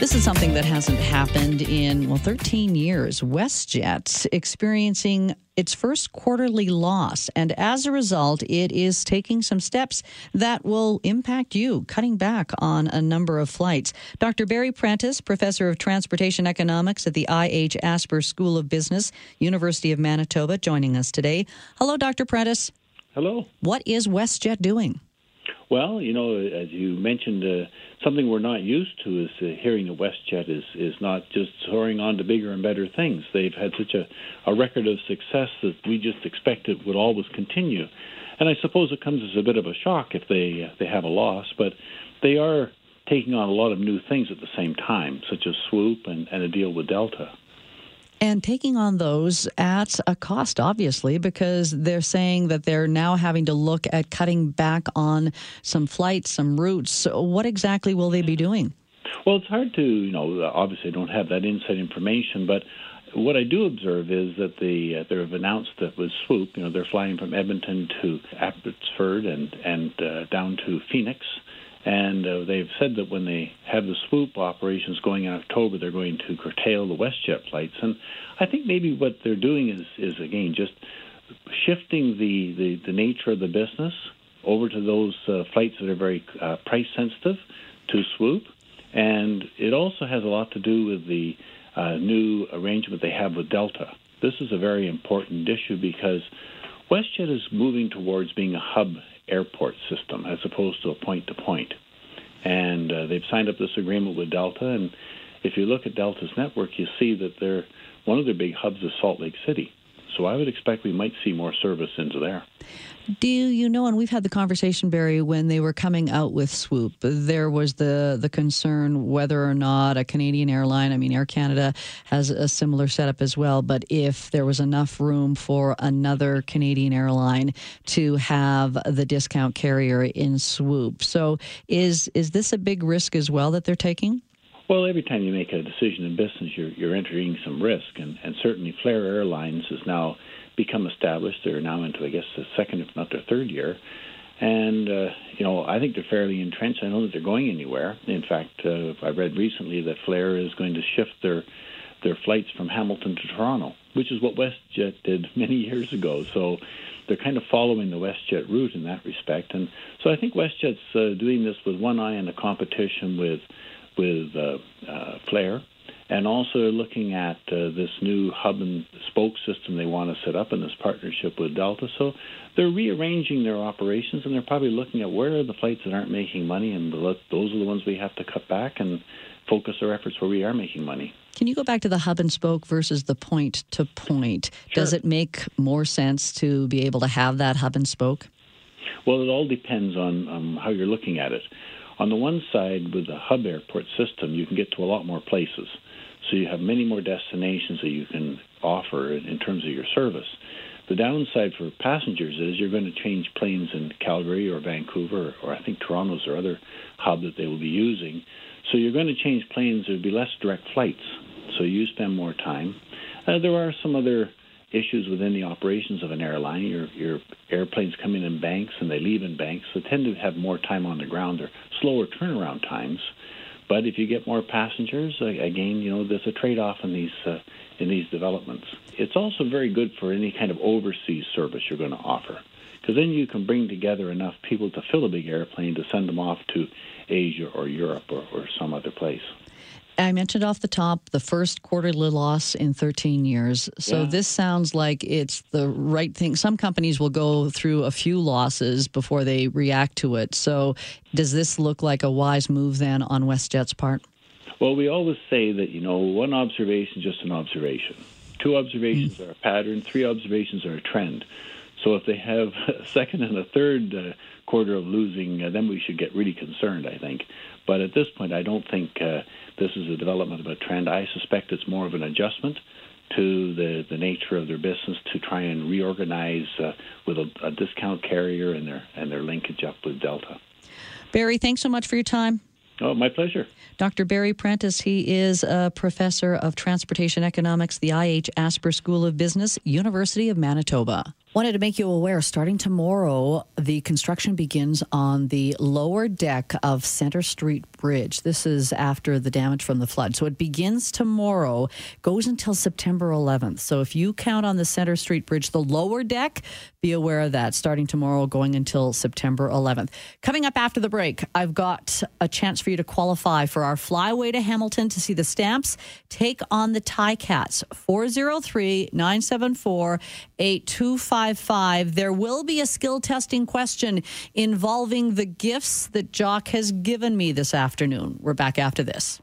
This is something that hasn't happened in, well, 13 years. WestJet experiencing its first quarterly loss. And as a result, it is taking some steps that will impact you, cutting back on a number of flights. Dr. Barry Prentice, professor of transportation economics at the I.H. Asper School of Business, University of Manitoba, joining us today. Hello, Dr. Prentice. Hello. What is WestJet doing? Well, you know, as you mentioned, uh, something we're not used to is uh, hearing that WestJet is is not just soaring on to bigger and better things. They've had such a, a record of success that we just expected would always continue. And I suppose it comes as a bit of a shock if they uh, they have a loss, but they are taking on a lot of new things at the same time, such as Swoop and, and a deal with Delta and taking on those at a cost, obviously, because they're saying that they're now having to look at cutting back on some flights, some routes. So what exactly will they be doing? Well, it's hard to, you know, obviously I don't have that inside information, but what I do observe is that they uh, they have announced that with Swoop, you know, they're flying from Edmonton to Abbotsford and and uh, down to Phoenix and uh, they've said that when they have the swoop operations going in October, they're going to curtail the WestJet flights. And I think maybe what they're doing is, is again, just shifting the, the, the nature of the business over to those uh, flights that are very uh, price sensitive to swoop. And it also has a lot to do with the uh, new arrangement they have with Delta. This is a very important issue because WestJet is moving towards being a hub airport system as opposed to a point to point. And uh, they've signed up this agreement with Delta. And if you look at Delta's network, you see that they're one of their big hubs is Salt Lake City. So I would expect we might see more service into there. Do you know? And we've had the conversation, Barry, when they were coming out with Swoop. There was the the concern whether or not a Canadian airline. I mean, Air Canada has a similar setup as well. But if there was enough room for another Canadian airline to have the discount carrier in Swoop, so is is this a big risk as well that they're taking? Well, every time you make a decision in business, you're, you're entering some risk, and, and certainly Flair Airlines is now become established. They're now into, I guess, the second, if not their third year. And, uh, you know, I think they're fairly entrenched. I know that they're going anywhere. In fact, uh, I read recently that Flair is going to shift their their flights from Hamilton to Toronto, which is what WestJet did many years ago. So they're kind of following the WestJet route in that respect. And so I think WestJet's uh, doing this with one eye on the competition with with uh, uh, Flair and also looking at uh, this new hub and spoke system they want to set up in this partnership with Delta. So they're rearranging their operations, and they're probably looking at where are the flights that aren't making money, and those are the ones we have to cut back and focus our efforts where we are making money. Can you go back to the hub and spoke versus the point to point? Does it make more sense to be able to have that hub and spoke? Well, it all depends on um, how you're looking at it. On the one side, with the hub airport system, you can get to a lot more places. So you have many more destinations that you can offer in terms of your service. The downside for passengers is you're going to change planes in Calgary or Vancouver, or I think Toronto's or other hub that they will be using. So you're going to change planes. There'll be less direct flights, so you spend more time. Uh, there are some other issues within the operations of an airline. Your your airplanes come in in banks and they leave in banks, so tend to have more time on the ground. They're slower turnaround times. But if you get more passengers, again, you know, there's a trade-off in these uh, in these developments. It's also very good for any kind of overseas service you're going to offer, because then you can bring together enough people to fill a big airplane to send them off to Asia or Europe or, or some other place. I mentioned off the top the first quarterly loss in 13 years. So yeah. this sounds like it's the right thing. Some companies will go through a few losses before they react to it. So does this look like a wise move then on WestJet's part? Well, we always say that, you know, one observation is just an observation. Two observations mm. are a pattern, three observations are a trend. So if they have a second and a third uh, quarter of losing, uh, then we should get really concerned, I think. But at this point, I don't think uh, this is a development of a trend. I suspect it's more of an adjustment to the, the nature of their business to try and reorganize uh, with a, a discount carrier and their and their linkage up with Delta. Barry, thanks so much for your time. Oh, my pleasure. Dr. Barry Prentice, he is a professor of transportation economics, the IH Asper School of Business, University of Manitoba. Wanted to make you aware starting tomorrow, the construction begins on the lower deck of Center Street Bridge. This is after the damage from the flood. So it begins tomorrow, goes until September 11th. So if you count on the Center Street Bridge, the lower deck, be aware of that starting tomorrow, going until September 11th. Coming up after the break, I've got a chance for you to qualify for our flyway to Hamilton to see the stamps take on the Ticats. 403 974 8255. There will be a skill testing question involving the gifts that Jock has given me this afternoon. We're back after this.